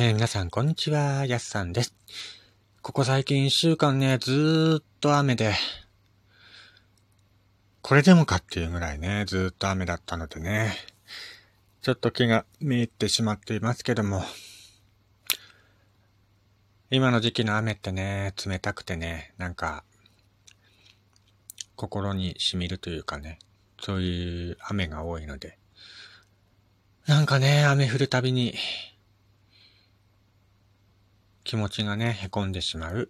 えー、皆さん、こんにちは。やすさんです。ここ最近一週間ね、ずーっと雨で、これでもかっていうぐらいね、ずーっと雨だったのでね、ちょっと気が見入ってしまっていますけども、今の時期の雨ってね、冷たくてね、なんか、心に染みるというかね、そういう雨が多いので、なんかね、雨降るたびに、気持ちがね、へこんでしまう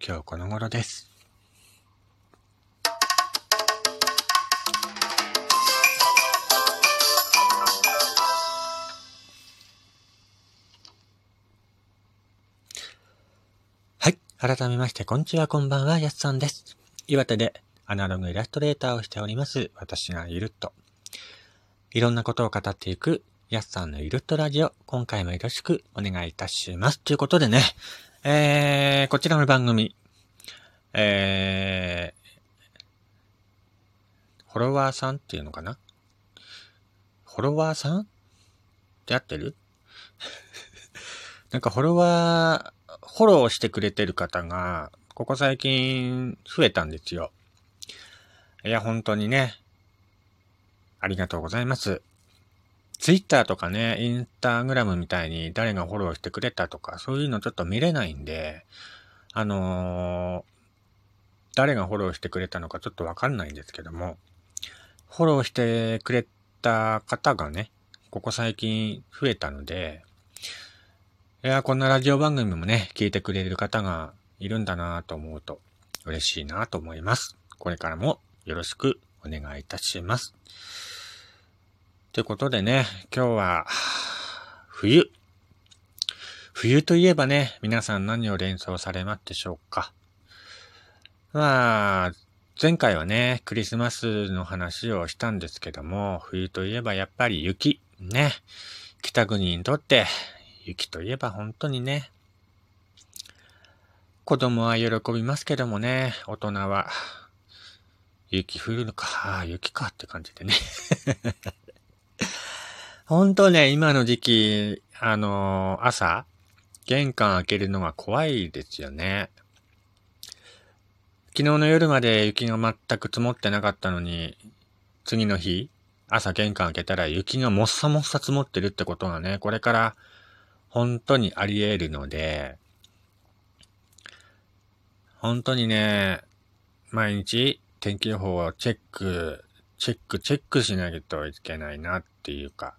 今日この頃です。はい。改めまして、こんにちは、こんばんは、やすさんです。岩手でアナログイラストレーターをしております、私がゆるっと。いろんなことを語っていくやすさんのゆるっとラジオ、今回もよろしくお願いいたします。ということでね、えー、こちらの番組、えー、フォロワーさんっていうのかな？フォロワーさんって合ってる？なんかフォロワー、フォローしてくれてる方が、ここ最近増えたんですよ。いや、本当にね、ありがとうございます。ツイッターとかね、インスタグラムみたいに誰がフォローしてくれたとか、そういうのちょっと見れないんで、あのー、誰がフォローしてくれたのかちょっとわかんないんですけども、フォローしてくれた方がね、ここ最近増えたので、いや、こんなラジオ番組もね、聞いてくれる方がいるんだなと思うと嬉しいなと思います。これからもよろしくお願いいたします。ということでね、今日は、冬。冬といえばね、皆さん何を連想されますでしょうか？まあ、前回はね、クリスマスの話をしたんですけども、冬といえばやっぱり雪。ね。北国にとって、雪といえば本当にね、子供は喜びますけどもね、大人は、雪降るのか、雪かって感じでねほんとね、今の時期、あのー、朝、玄関開けるのが怖いですよね。昨日の夜まで雪が全く積もってなかったのに、次の日、朝玄関開けたら雪がもっさもっさ積もってるってことがね、これから本当にあり得るので、本当にね、毎日天気予報をチェック、チェック、チェックしないといけないなっていうか、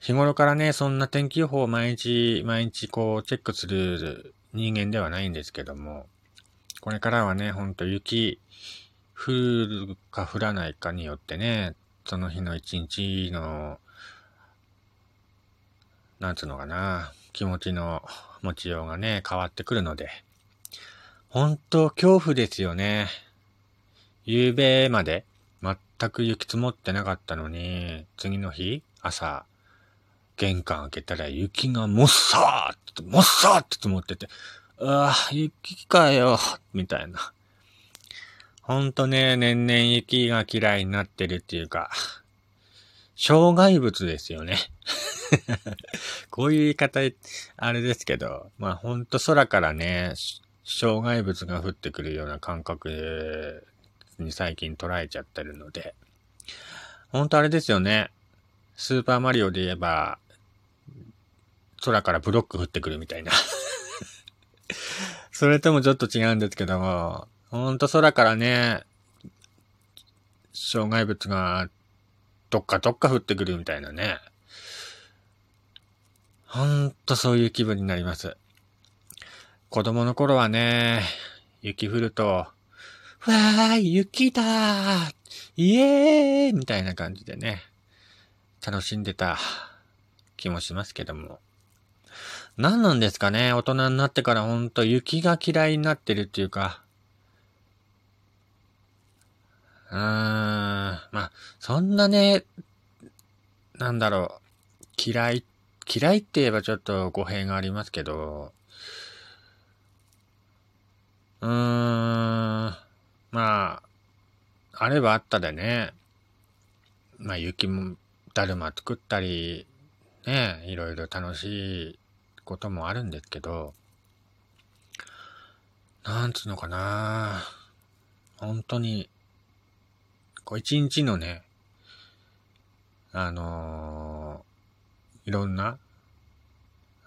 日頃からね、そんな天気予報を毎日、毎日こうチェックする人間ではないんですけども、これからはね、ほんと雪、降るか降らないかによってね、その日の一日の、なんつうのかな、気持ちの持ちようがね、変わってくるので、ほんと恐怖ですよね。夕べまで全く雪積もってなかったのに、次の日、朝、玄関開けたら雪がもっさーって、もっさーって積もってて、ああ、雪かよ、みたいな。ほんとね、年々雪が嫌いになってるっていうか、障害物ですよね。こういう言い方、あれですけど、まあほんと空からね、障害物が降ってくるような感覚に最近捉えちゃってるので、ほんとあれですよね。スーパーマリオで言えば、空からブロック降ってくるみたいな それともちょっと違うんですけども、ほんと空からね、障害物がどっかどっか降ってくるみたいなね。ほんとそういう気分になります。子供の頃はね、雪降ると、わーい、雪だーイエーイみたいな感じでね、楽しんでた気もしますけども。何なんですかね大人になってからほんと雪が嫌いになってるっていうか。うーん。まあ、そんなね、なんだろう。嫌い、嫌いって言えばちょっと語弊がありますけど、うーん。まあ、あればあったでね。まあ雪も、だるま作ったり、ね、いろいろ楽しいこともあるんですけど、なんつうのかな本当に、こう一日のね、あのー、いろんな、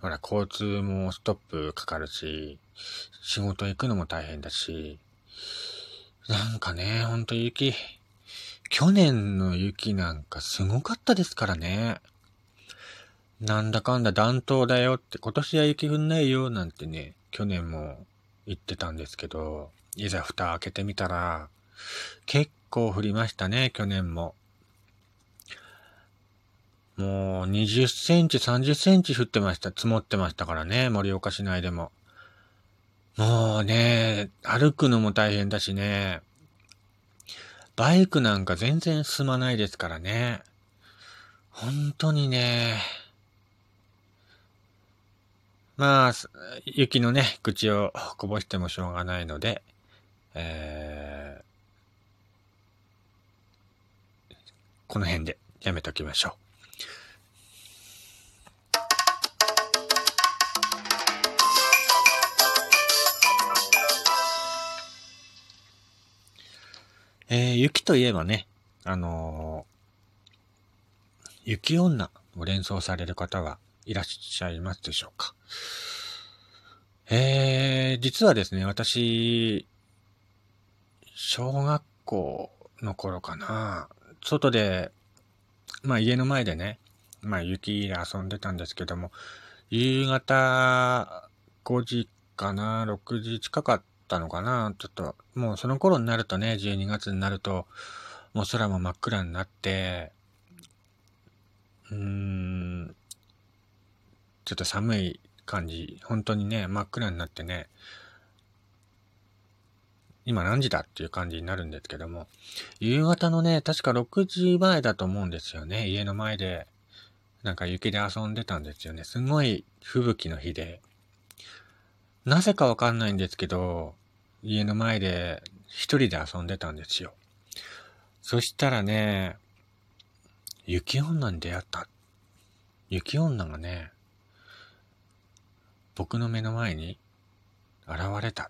ほら、交通もストップかかるし、仕事行くのも大変だし、なんかね、ほんと雪、去年の雪なんかすごかったですからね。なんだかんだ暖冬だよって、今年は雪降んないよなんてね、去年も言ってたんですけど、いざ蓋開けてみたら、結構降りましたね、去年も。もう20センチ、30センチ降ってました。積もってましたからね、盛岡市内でも。もうね、歩くのも大変だしね。バイクなんか全然進まないですからね。本当にね。まあ、雪のね、口をこぼしてもしょうがないので、えー、この辺でやめときましょう。えー、雪といえばね、あのー、雪女を連想される方はいらっしゃいますでしょうか。えー、実はですね、私、小学校の頃かな、外で、まあ家の前でね、まあ雪で遊んでたんですけども、夕方5時かな、6時近かったのかなちょっと、もうその頃になるとね、12月になると、もう空も真っ暗になって、うーん、ちょっと寒い感じ、本当にね、真っ暗になってね、今何時だっていう感じになるんですけども、夕方のね、確か6時前だと思うんですよね。家の前で、なんか雪で遊んでたんですよね。すごい吹雪の日で。なぜかわかんないんですけど、家の前で一人で遊んでたんですよ。そしたらね、雪女に出会った。雪女がね、僕の目の前に現れたっ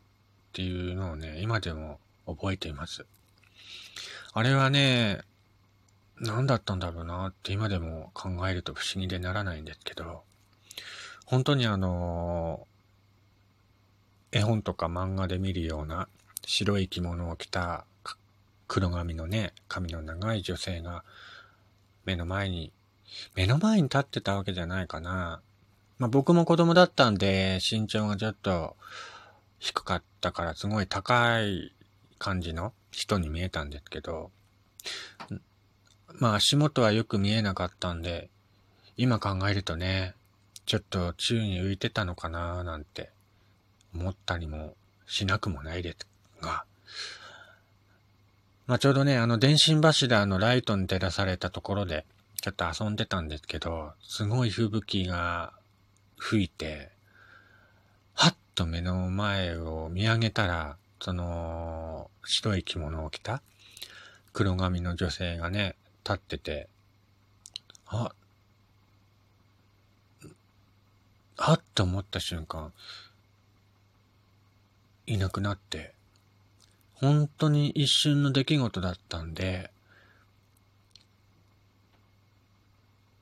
ていうのをね、今でも覚えています。あれはね、何だったんだろうなって今でも考えると不思議でならないんですけど、本当にあの絵本とか漫画で見るような白い着物を着た黒髪のね、髪の長い女性が目の前に、目の前に立ってたわけじゃないかな。まあ僕も子供だったんで身長がちょっと低かったからすごい高い感じの人に見えたんですけど、まあ足元はよく見えなかったんで、今考えるとね、ちょっと宙に浮いてたのかななんて思ったりもしなくもないですが、まあ、ちょうどね、あの電信柱のライトに照らされたところで、ちょっと遊んでたんですけど、すごい吹雪が吹いて、はっと目の前を見上げたら、その、白い着物を着た黒髪の女性がね、立ってて、あ、はっと思った瞬間、いなくなって、本当に一瞬の出来事だったんで、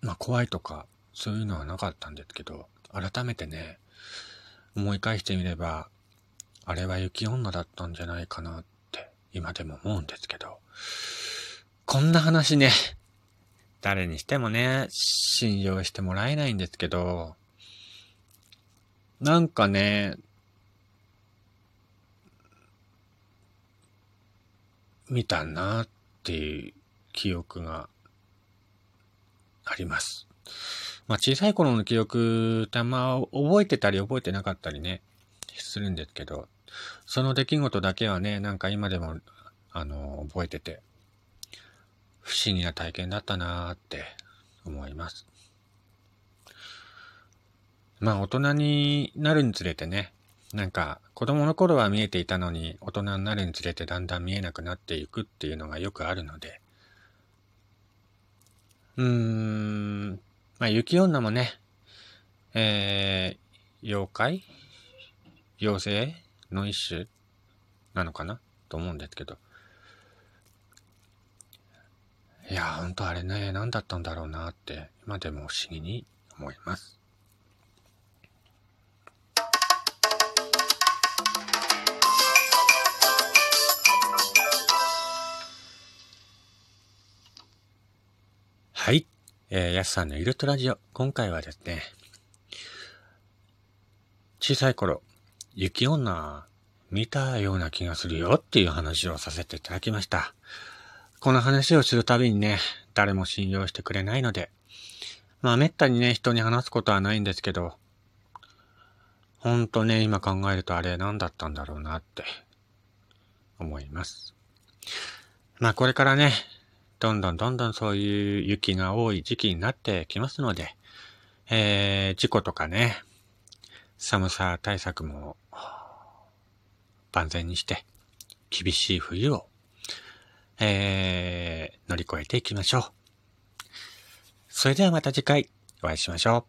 まあ怖いとかそういうのはなかったんですけど、改めてね、思い返してみれば、あれは雪女だったんじゃないかなって今でも思うんですけど、こんな話ね、誰にしてもね、信用してもらえないんですけど、なんかね、見たなっていう記憶があります。まあ小さい頃の記憶ってあんま覚えてたり覚えてなかったりね、するんですけど、その出来事だけはね、なんか今でも、あの、覚えてて、不思議な体験だったなーって思います。まあ大人になるにつれてね、なんか、子供の頃は見えていたのに、大人になるにつれてだんだん見えなくなっていくっていうのがよくあるので、うーん、まあ、雪女もね、えー、妖怪？妖精の一種なのかな？と思うんですけど。いや、ほんとあれね、何だったんだろうなって、今でも不思議に思います。えー、やすさんのイルトラジオ。今回はですね、小さい頃、雪女見たような気がするよっていう話をさせていただきました。この話をするたびにね、誰も信用してくれないので、まあめったにね、人に話すことはないんですけど、ほんとね、今考えるとあれ何だったんだろうなって思います。まあこれからね、どんどんどんどんそういう雪が多い時期になってきますので、えー、事故とかね、寒さ対策も万全にして、厳しい冬を、えー、乗り越えていきましょう。それではまた次回お会いしましょう。